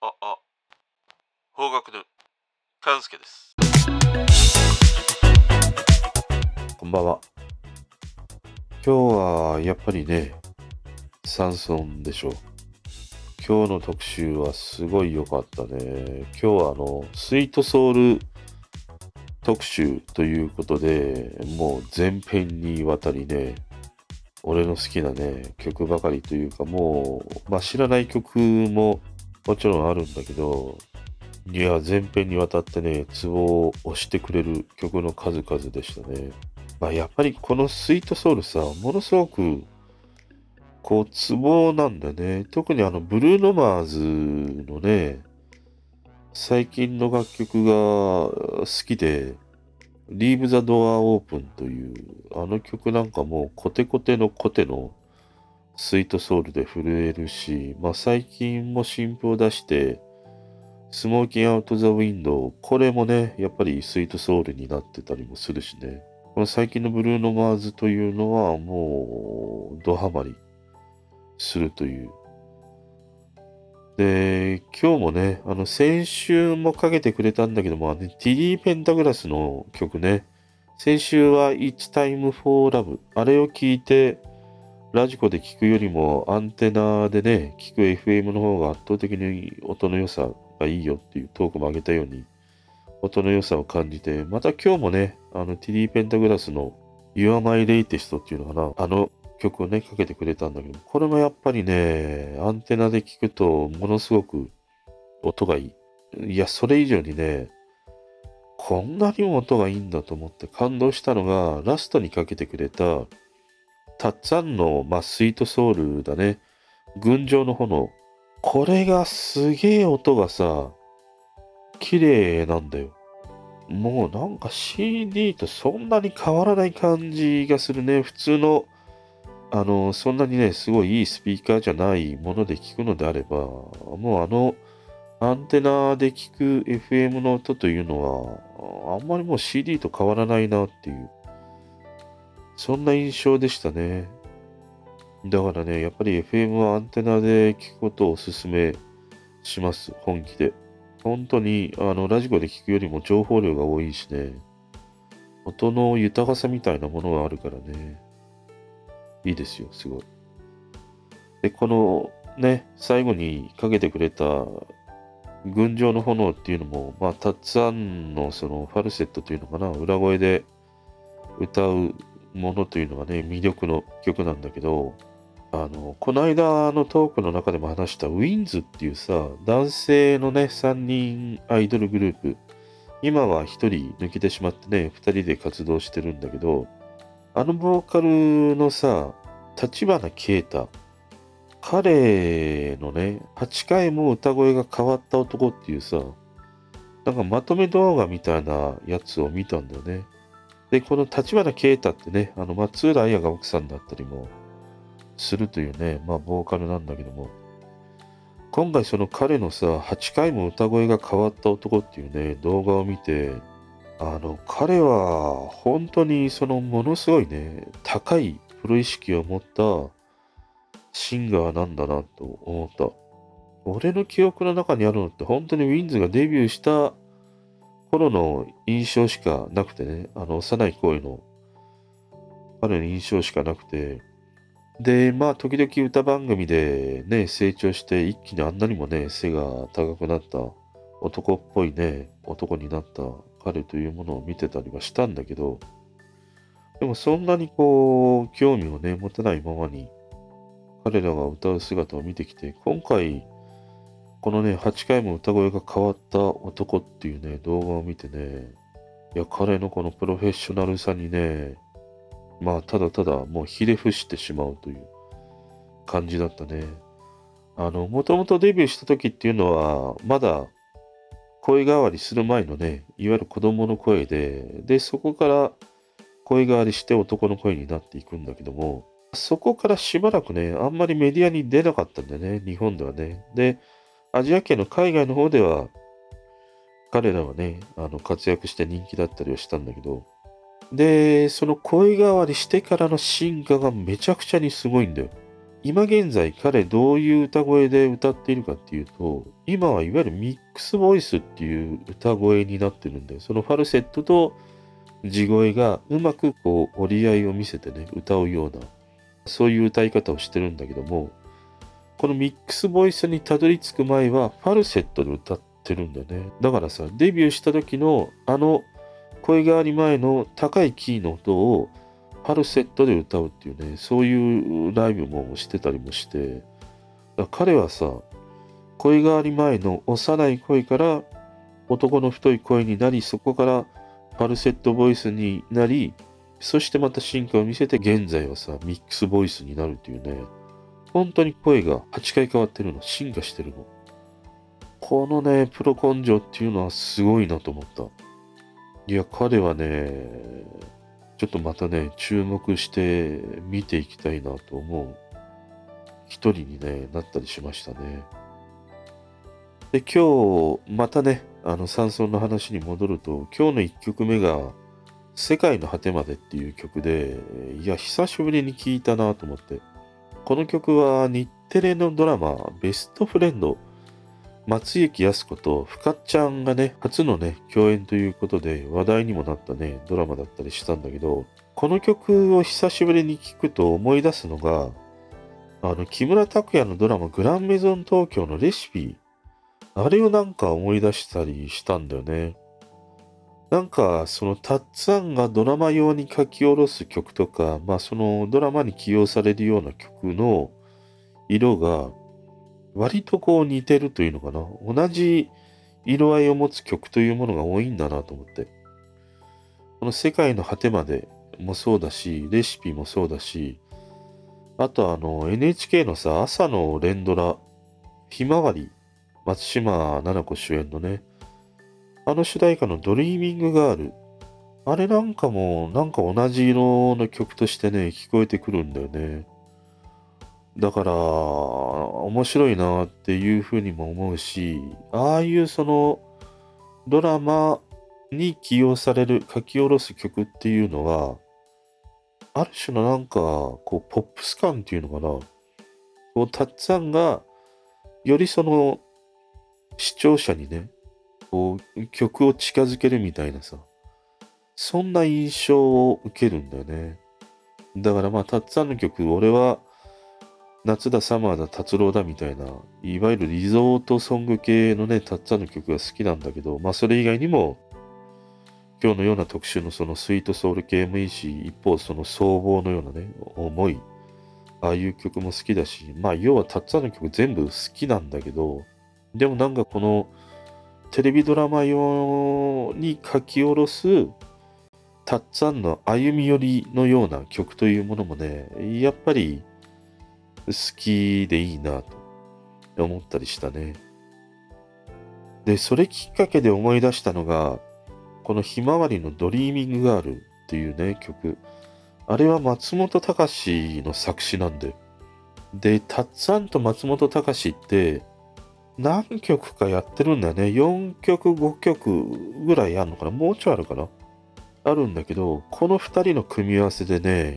あ、あ、方角の勘介です。こんばんは。今日はやっぱりね、サンソンでしょう。今日の特集はすごい良かったね。今日はあの、スイートソウル特集ということで、もう全編にわたりね、俺の好きなね、曲ばかりというか、もう、まあ知らない曲ももちろんあるんだけど、いや、全編にわたってね、ツボを押してくれる曲の数々でしたね。まあ、やっぱりこのスイートソウルさ、ものすごく、こう、ツボなんだね。特にあの、ブルーノマーズのね、最近の楽曲が好きで、Leave the Door Open という、あの曲なんかもうコテコテのコテのスイートソウルで震えるし、まあ最近も新譜を出して、スモーキンアウトザウィンドウ、これもね、やっぱりスイートソウルになってたりもするしね。この最近のブルーノマーズというのはもうドハマりするという。で、今日もね、あの先週もかけてくれたんだけども、ね、ティリー・ペンタグラスの曲ね、先週は It's Time for Love。あれを聞いて、ラジコで聞くよりもアンテナでね、聞く FM の方が圧倒的に音の良さがいいよっていうトークも上げたように、音の良さを感じて、また今日もね、あの、ティリー・ペンタグラスの You're My Latest っていうのかな、あの曲をね、かけてくれたんだけど、これもやっぱりね、アンテナで聞くと、ものすごく音がいい。いや、それ以上にね、こんなにも音がいいんだと思って感動したのが、ラストにかけてくれた、タッツァンの、まあ、スイートソウルだね。群青の炎。これがすげえ音がさ、綺麗なんだよ。もうなんか CD とそんなに変わらない感じがするね。普通の、あの、そんなにね、すごいいいスピーカーじゃないもので聞くのであれば、もうあの、アンテナで聞く FM の音というのは、あんまりもう CD と変わらないなっていう、そんな印象でしたね。だからね、やっぱり FM はアンテナで聞くことをお勧めします。本気で。本当に、あの、ラジコで聞くよりも情報量が多いしね。音の豊かさみたいなものがあるからね。いいですよ、すごい。で、このね、最後にかけてくれた群青の炎っていうのも、まあ、タッツアンのそのファルセットというのかな、裏声で歌うものというのがね、魅力の曲なんだけど、あの、この間のトークの中でも話したウィンズっていうさ、男性のね、3人アイドルグループ、今は1人抜けてしまってね、2人で活動してるんだけど、あのボーカルのさ、立花啓太、彼のね、8回も歌声が変わった男っていうさ、なんかまとめ動画みたいなやつを見たんだよね。で、この立花啓太ってね、あの松浦綾が奥さんだったりもするというね、まあボーカルなんだけども、今回その彼のさ、8回も歌声が変わった男っていうね、動画を見て、あの、彼は本当にそのものすごいね、高いプロ意識を持ったシンガーなんだなと思った。俺の記憶の中にあるのって本当にウィンズがデビューした頃の印象しかなくてね、あの幼い声の彼の印象しかなくて、で、まあ時々歌番組でね、成長して一気にあんなにもね、背が高くなった男っぽいね、男になった彼というものを見てたりはしたんだけど、でもそんなにこう、興味をね、持てないままに、彼らが歌う姿を見てきて、今回、このね、8回も歌声が変わった男っていうね、動画を見てね、いや、彼のこのプロフェッショナルさにね、まあ、ただただもうひれ伏してしまうという感じだったね。あの、もともとデビューした時っていうのは、まだ声変わりする前のね、いわゆる子供の声で、で、そこから声変わりして男の声になっていくんだけども、そこからしばらくね、あんまりメディアに出なかったんだよね、日本ではね。で、アジア圏の海外の方では、彼らはね、あの活躍して人気だったりはしたんだけど、で、その声変わりしてからの進化がめちゃくちゃにすごいんだよ。今現在彼どういう歌声で歌っているかっていうと、今はいわゆるミックスボイスっていう歌声になってるんで、そのファルセットと地声がうまくこう折り合いを見せてね、歌うような、そういう歌い方をしてるんだけども、このミックスボイスにたどり着く前はファルセットで歌ってるんだよね。だからさ、デビューした時のあの声変わり前の高いキーの音をファルセットで歌うっていうね、そういうライブもしてたりもして、彼はさ、声変わり前の幼い声から男の太い声になり、そこからファルセットボイスになり、そしてまた進化を見せて現在はさ、ミックスボイスになるっていうね、本当に声が8回変わってるの、進化してるの。このね、プロ根性っていうのはすごいなと思った。いや、彼はね、ちょっとまたね、注目して見ていきたいなと思う一人に、ね、なったりしましたね。で、今日、またね、あの、山村の話に戻ると、今日の1曲目が、世界の果てまでっていう曲で、いや、久しぶりに聴いたなと思って。この曲は日テレのドラマ、ベストフレンド、松雪靖子と深ちゃんがね、初のね、共演ということで話題にもなったね、ドラマだったりしたんだけど、この曲を久しぶりに聴くと思い出すのが、あの、木村拓哉のドラマグランメゾン東京のレシピ、あれをなんか思い出したりしたんだよね。なんか、そのタッツァンがドラマ用に書き下ろす曲とか、まあそのドラマに起用されるような曲の色が割とこう似てるというのかな。同じ色合いを持つ曲というものが多いんだなと思って。この世界の果てまでもそうだし、レシピもそうだし、あとあの NHK のさ、朝の連ドラ、ひまわり、松島奈々子主演のね、あの主題歌のドリーミングガール。あれなんかも、なんか同じ色の曲としてね、聞こえてくるんだよね。だから、面白いなっていうふうにも思うし、ああいうその、ドラマに起用される、書き下ろす曲っていうのは、ある種のなんか、こう、ポップス感っていうのかな。こう、たっつぁんが、よりその、視聴者にね、こう、曲を近づけるみたいなさ、そんな印象を受けるんだよね。だからまあ、たっつぁんの曲、俺は、夏だ、サマーだ、達郎だみたいな、いわゆるリゾートソング系のね、たっつぁんの曲が好きなんだけど、まあそれ以外にも、今日のような特集のそのスイートソウル系もいいし、一方その僧帽のようなね、重い、ああいう曲も好きだし、まあ要はたっつぁんの曲全部好きなんだけど、でもなんかこの、テレビドラマ用に書き下ろすたっつぁんの歩み寄りのような曲というものもね、やっぱり好きでいいなと思ったりしたね。で、それきっかけで思い出したのが、このひまわりのドリーミングガールっていうね、曲。あれは松本隆の作詞なんで。で、たっつぁんと松本隆って何曲かやってるんだよね。4曲、5曲ぐらいあるのかなもうちょいあるかなあるんだけど、この2人の組み合わせでね、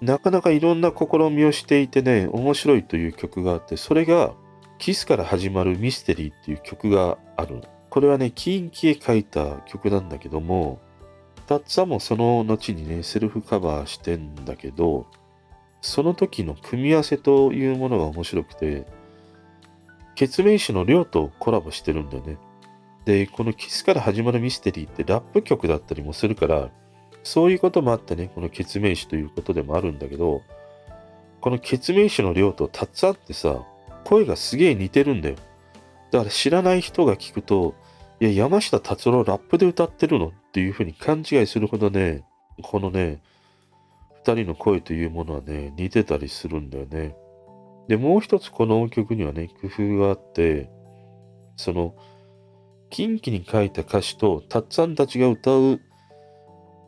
なかなかいろんな試みをしていてね、面白いという曲があって、それが、キスから始まるミステリーっていう曲がある。これはね、キンキへ書いた曲なんだけども、タッツァもその後にね、セルフカバーしてんだけど、その時の組み合わせというものが面白くて、決命詞の亮とコラボしてるんだよね。で、このキスから始まるミステリーってラップ曲だったりもするから、そういうこともあってね、この決命詞ということでもあるんだけど、この決命詞の亮とタッツァってさ、声がすげえ似てるんだよ。だから知らない人が聞くと、いや、山下達郎ラップで歌ってるのっていうふうに勘違いするほどね、このね、二人の声というものはね、似てたりするんだよね。で、もう一つこの曲にはね、工夫があって、その、近畿に書いた歌詞と、たっつぁんたちが歌う、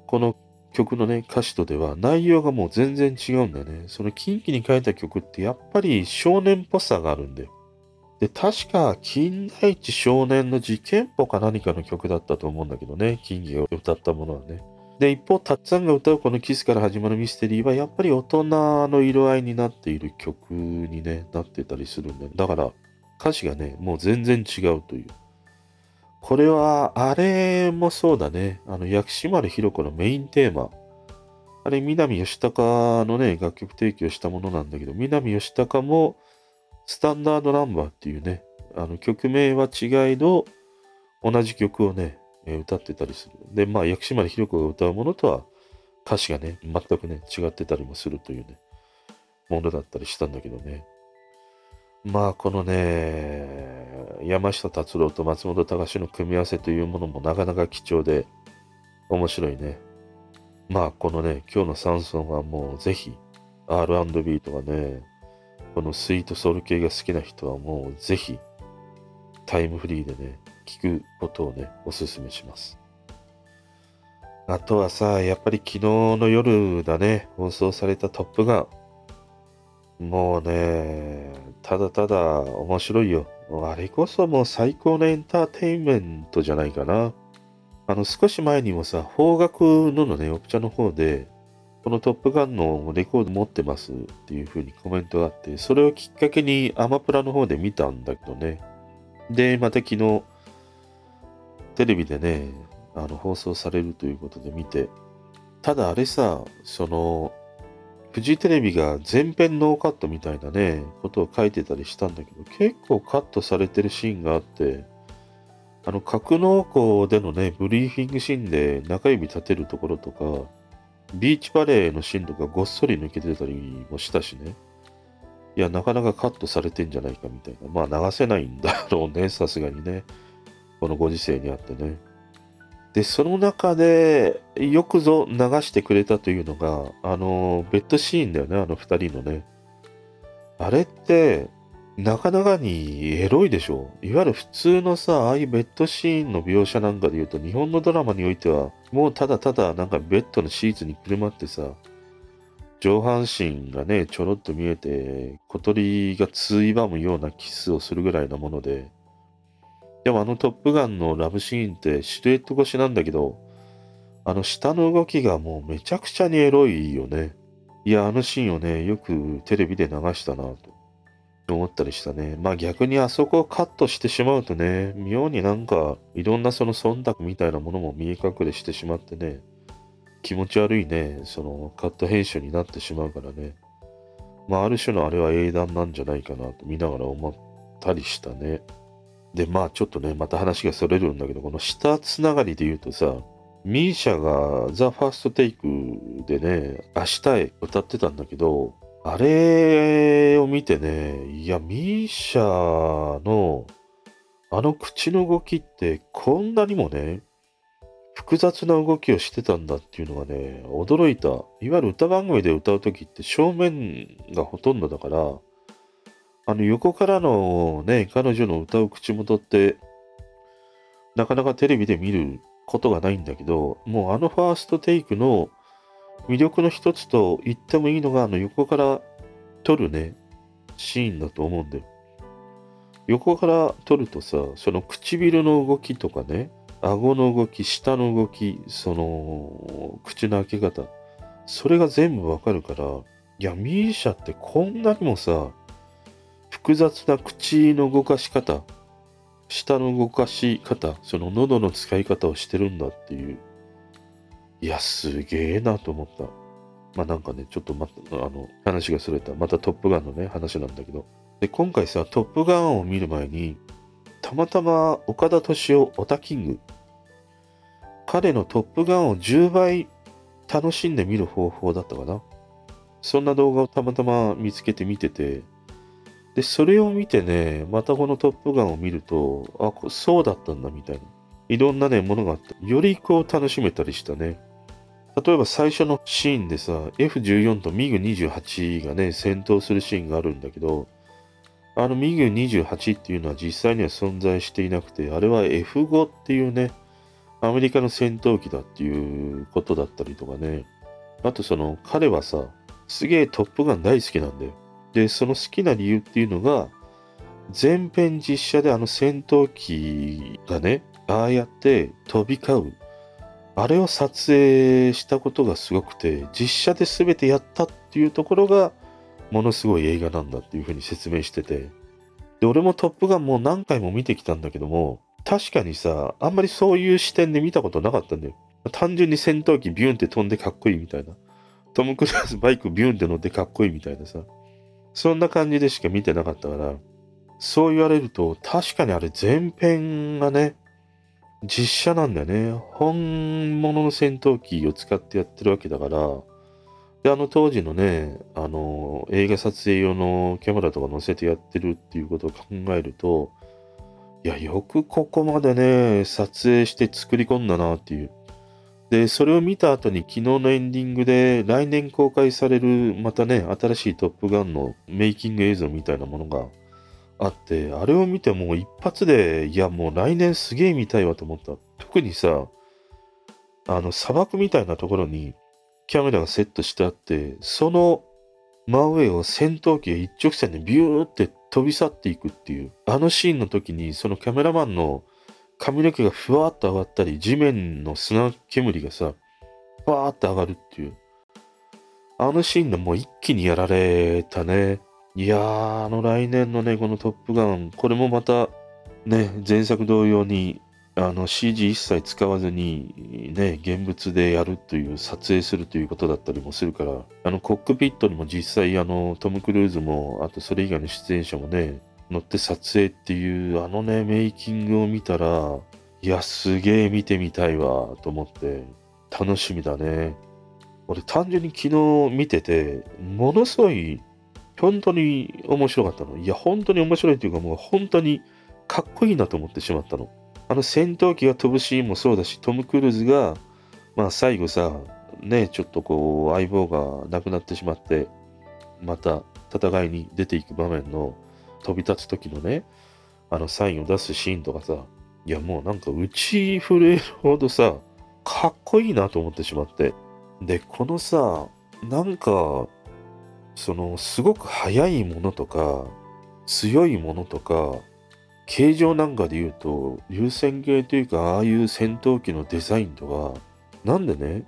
この曲のね、歌詞とでは内容がもう全然違うんだよね。その近畿に書いた曲ってやっぱり少年っぽさがあるんだよ。で、確か、金田一少年の事件簿か何かの曲だったと思うんだけどね、近畿が歌ったものはね。で、一方、タッツァンが歌うこのキスから始まるミステリーは、やっぱり大人の色合いになっている曲にね、なってたりするんだよ。だから、歌詞がね、もう全然違うという。これは、あれもそうだね。あの、薬師丸ひろ子のメインテーマ。あれ、南吉高のね、楽曲提供したものなんだけど、南吉高も、スタンダードナンバーっていうね、あの、曲名は違いど、同じ曲をね、え歌ってたりする。で、まあ、薬師丸ひろ子が歌うものとは、歌詞がね、全くね、違ってたりもするというね、ものだったりしたんだけどね。まあ、このね、山下達郎と松本隆の組み合わせというものもなかなか貴重で、面白いね。まあ、このね、今日のサンソンはもうぜひ、R&B とかね、このスイートソウル系が好きな人はもうぜひ、タイムフリーでね、聞くことをね、おすすめします。あとはさ、やっぱり昨日の夜だね、放送されたトップガン。もうね、ただただ面白いよ。あれこそもう最高のエンターテインメントじゃないかな。あの、少し前にもさ、方角ののね、オプチャの方で、このトップガンのレコード持ってますっていう風にコメントがあって、それをきっかけにアマプラの方で見たんだけどね。で、また昨日、テレビでね、あの、放送されるということで見て、ただあれさ、その、フジテレビが全編ノーカットみたいなね、ことを書いてたりしたんだけど、結構カットされてるシーンがあって、あの、格納庫でのね、ブリーフィングシーンで中指立てるところとか、ビーチバレーのシーンとかごっそり抜けてたりもしたしね。いや、なかなかカットされてんじゃないかみたいな。まあ流せないんだろうね、さすがにね。このご時世にあってね。で、その中で、よくぞ流してくれたというのが、あの、ベッドシーンだよね、あの二人のね。あれって、なかなかにエロいでしょいわゆる普通のさ、ああいうベッドシーンの描写なんかで言うと、日本のドラマにおいては、もうただただなんかベッドのシーツにくるまってさ、上半身がね、ちょろっと見えて、小鳥がついばむようなキスをするぐらいなもので、でもあのトップガンのラブシーンってシルエット越しなんだけど、あの下の動きがもうめちゃくちゃにエロいよね。いや、あのシーンをね、よくテレビで流したなと思ったりしたね。まあ逆にあそこをカットしてしまうとね、妙になんかいろんなその忖度みたいなものも見え隠れしてしまってね、気持ち悪いね、そのカット編集になってしまうからね。まあある種のあれは英断なんじゃないかなと見ながら思ったりしたね。で、まあちょっとね、また話がそれるんだけど、この下つながりで言うとさ、ミーシャがザ・ファーストテイクでね、明日へ歌ってたんだけど、あれを見てね、いや、ミーシャのあの口の動きってこんなにもね、複雑な動きをしてたんだっていうのがね、驚いた。いわゆる歌番組で歌うときって正面がほとんどだから、あの横からのね、彼女の歌う口元って、なかなかテレビで見ることがないんだけど、もうあのファーストテイクの魅力の一つと言ってもいいのが、あの横から撮るね、シーンだと思うんだよ。横から撮るとさ、その唇の動きとかね、顎の動き、舌の動き、その、口の開け方、それが全部わかるから、いや、ミーシャってこんなにもさ、複雑な口の動かし方、舌の動かし方、その喉の使い方をしてるんだっていう。いや、すげえなと思った。まあなんかね、ちょっとま、あの、話がそれた。またトップガンのね、話なんだけど。で、今回さ、トップガンを見る前に、たまたま岡田敏夫、オタキング。彼のトップガンを10倍楽しんで見る方法だったかな。そんな動画をたまたま見つけて見てて、で、それを見てね、またこのトップガンを見ると、あ、そうだったんだみたいな。いろんなね、ものがあって、よりこう楽しめたりしたね。例えば最初のシーンでさ、F14 と MiG28 がね、戦闘するシーンがあるんだけど、あの MiG28 っていうのは実際には存在していなくて、あれは F5 っていうね、アメリカの戦闘機だっていうことだったりとかね。あとその、彼はさ、すげえトップガン大好きなんだよ。で、その好きな理由っていうのが、全編実写であの戦闘機がね、ああやって飛び交う、あれを撮影したことがすごくて、実写で全てやったっていうところが、ものすごい映画なんだっていうふうに説明してて。で、俺もトップガンもう何回も見てきたんだけども、確かにさ、あんまりそういう視点で見たことなかったんだよ。単純に戦闘機ビューンって飛んでかっこいいみたいな。トム・クルーズバイクビューンって乗ってかっこいいみたいなさ。そんな感じでしか見てなかったから、そう言われると、確かにあれ全編がね、実写なんだよね。本物の戦闘機を使ってやってるわけだから、で、あの当時のね、あの、映画撮影用のキャメラとか載せてやってるっていうことを考えると、いや、よくここまでね、撮影して作り込んだなっていう。で、それを見た後に昨日のエンディングで来年公開されるまたね、新しいトップガンのメイキング映像みたいなものがあって、あれを見てもう一発で、いやもう来年すげえ見たいわと思った。特にさ、あの砂漠みたいなところにキャメラがセットしてあって、その真上を戦闘機が一直線でビューって飛び去っていくっていう、あのシーンの時にそのキャメラマンの髪の毛がふわっと上がったり、地面の砂煙がさ、ふわーって上がるっていう。あのシーンでもう一気にやられたね。いやー、あの来年のね、このトップガン、これもまた、ね、前作同様に、あの CG 一切使わずに、ね、現物でやるという、撮影するということだったりもするから、あのコックピットにも実際、あの、トム・クルーズも、あとそれ以外の出演者もね、乗って撮影っていう、あのね、メイキングを見たら、いや、すげえ見てみたいわ、と思って、楽しみだね。俺、単純に昨日見てて、ものすごい本当に面白かったの。いや、本当に面白いというか、もう本当にかっこいいなと思ってしまったの。あの戦闘機が飛ぶシーンもそうだし、トム・クルーズが、まあ最後さ、ね、ちょっとこう、相棒が亡くなってしまって、また戦いに出ていく場面の飛び立つ時のね、あのサインを出すシーンとかさ、いやもうなんか打ち震えるほどさ、かっこいいなと思ってしまって。で、このさ、なんか、そのすごく速いものとか強いものとか形状なんかで言うと流線形というかああいう戦闘機のデザインとかなんでね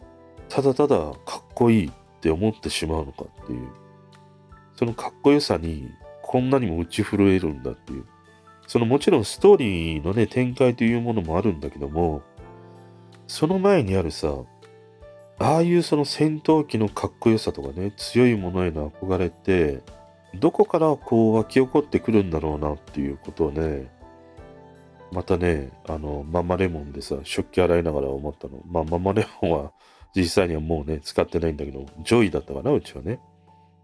ただただかっこいいって思ってしまうのかっていうそのかっこよさにこんなにも打ち震えるんだっていうそのもちろんストーリーのね展開というものもあるんだけどもその前にあるさああいうその戦闘機のかっこよさとかね、強いものへの憧れって、どこからこう湧き起こってくるんだろうなっていうことをね、またね、あの、ママレモンでさ、食器洗いながら思ったの。まあ、ママレモンは実際にはもうね、使ってないんだけど、ジョイだったかな、うちはね。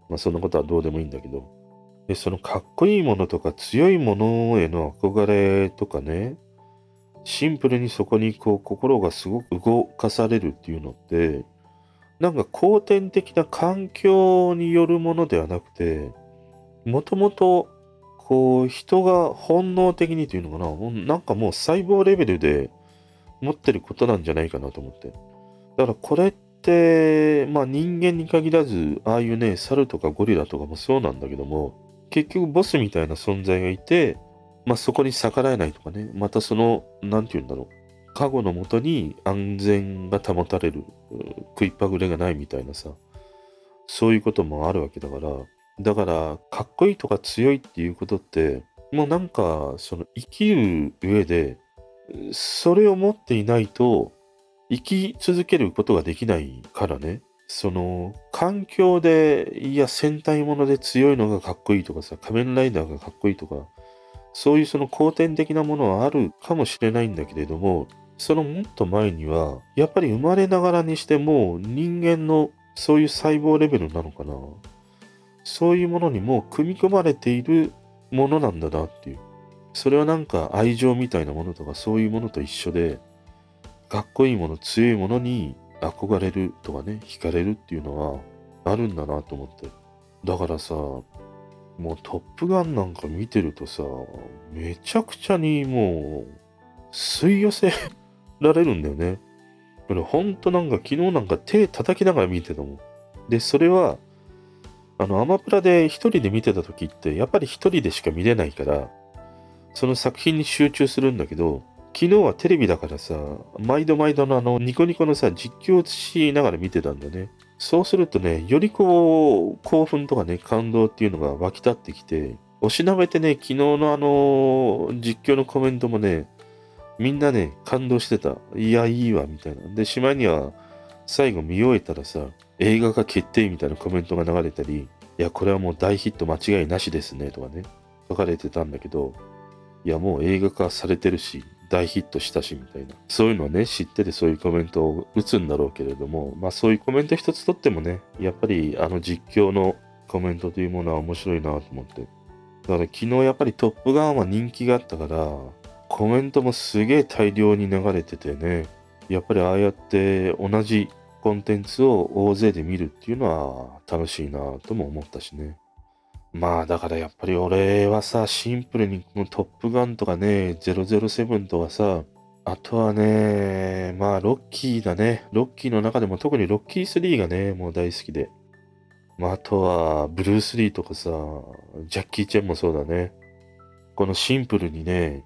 まあ、そんなことはどうでもいいんだけど。で、そのかっこいいものとか強いものへの憧れとかね、シンプルにそこにこう心がすごく動かされるっていうのって、なんか後天的な環境によるものではなくて、もともとこう人が本能的にというのかな、なんかもう細胞レベルで持ってることなんじゃないかなと思って。だからこれって、まあ人間に限らず、ああいうね、猿とかゴリラとかもそうなんだけども、結局ボスみたいな存在がいて、まあ、そこに逆らえないとかね、またその、なんて言うんだろう、過去のもとに安全が保たれる、食いっぱぐれがないみたいなさ、そういうこともあるわけだから、だから、かっこいいとか強いっていうことって、もうなんか、その生きる上で、それを持っていないと、生き続けることができないからね。その、環境で、いや、戦隊もので強いのがかっこいいとかさ、仮面ライダーがかっこいいとか、そういうその後天的なものはあるかもしれないんだけれども、そのもっと前には、やっぱり生まれながらにしても人間のそういう細胞レベルなのかな。そういうものにも組み込まれているものなんだなっていう。それはなんか愛情みたいなものとかそういうものと一緒で、かっこいいもの、強いものに憧れるとかね、惹かれるっていうのはあるんだなと思って。だからさ、もうトップガンなんか見てるとさ、めちゃくちゃにもう吸い寄せられるんだよね。これほんとなんか昨日なんか手叩きながら見てたもん。で、それは、あの、アマプラで一人で見てた時って、やっぱり一人でしか見れないから、その作品に集中するんだけど、昨日はテレビだからさ、毎度毎度のあの、ニコニコのさ、実況をしながら見てたんだね。そうするとね、よりこう、興奮とかね、感動っていうのが湧き立ってきて、おしなべてね、昨日のあの、実況のコメントもね、みんなね、感動してた。いや、いいわ、みたいな。で、しまいには、最後見終えたらさ、映画化決定みたいなコメントが流れたり、いや、これはもう大ヒット間違いなしですね、とかね、書かれてたんだけど、いや、もう映画化されてるし、大ヒットしたしみたいな。そういうのはね、知っててそういうコメントを打つんだろうけれども、まあそういうコメント一つとってもね、やっぱりあの実況のコメントというものは面白いなと思って。だから昨日やっぱりトップガンは人気があったから、コメントもすげえ大量に流れててね、やっぱりああやって同じコンテンツを大勢で見るっていうのは楽しいなとも思ったしね。まあだからやっぱり俺はさ、シンプルにこのトップガンとかね、007とかさ、あとはね、まあロッキーだね。ロッキーの中でも特にロッキー3がね、もう大好きで。まああとはブルース・リーとかさ、ジャッキー・チェンもそうだね。このシンプルにね、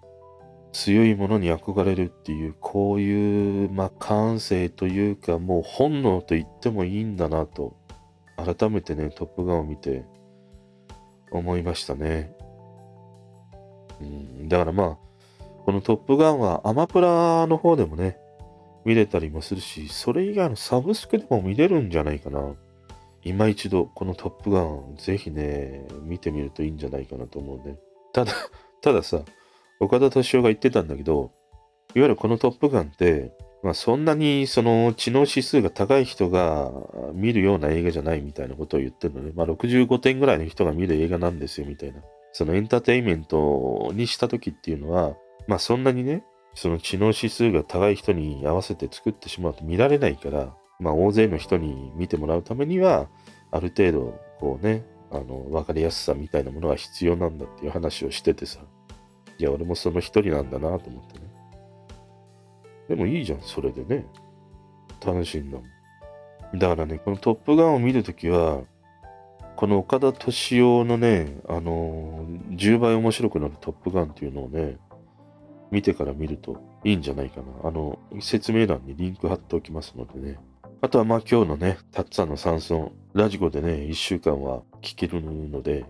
強いものに憧れるっていう、こういう、まあ感性というか、もう本能と言ってもいいんだなと、改めてね、トップガンを見て、思いましたね。うん、だからまあ、このトップガンはアマプラの方でもね、見れたりもするし、それ以外のサブスクでも見れるんじゃないかな。今一度、このトップガン、ぜひね、見てみるといいんじゃないかなと思うね。ただ、たださ、岡田敏夫が言ってたんだけど、いわゆるこのトップガンって、まあ、そんなにその知能指数が高い人が見るような映画じゃないみたいなことを言ってるのね。まあ、65点ぐらいの人が見る映画なんですよみたいな。そのエンターテインメントにした時っていうのは、まあそんなにね、その知能指数が高い人に合わせて作ってしまうと見られないから、まあ大勢の人に見てもらうためには、ある程度、こうね、あの、わかりやすさみたいなものが必要なんだっていう話をしててさ、いや、俺もその一人なんだなと思ってね。でもいいじゃん、それでね。楽しいんだもん。だからね、このトップガンを見るときは、この岡田敏夫のね、あのー、10倍面白くなるトップガンっていうのをね、見てから見るといいんじゃないかな。あの、説明欄にリンク貼っておきますのでね。あとはまあ今日のね、たっつぁんの山村、ラジコでね、1週間は聞けるので、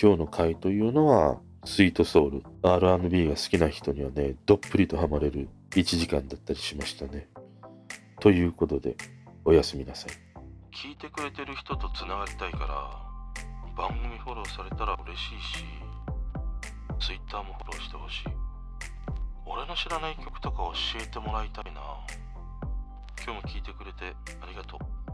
今日の回というのは、スイートソウル、R&B が好きな人にはね、どっぷりとハマれる1時間だったりしましたね。ということで、おやすみなさい。聞いてくれてる人とつながりたいから番組フォローされたら嬉しいし Twitter もフォローしてほしい俺の知らない曲とか教えてもらいたいな今日も聞いてくれてありがとう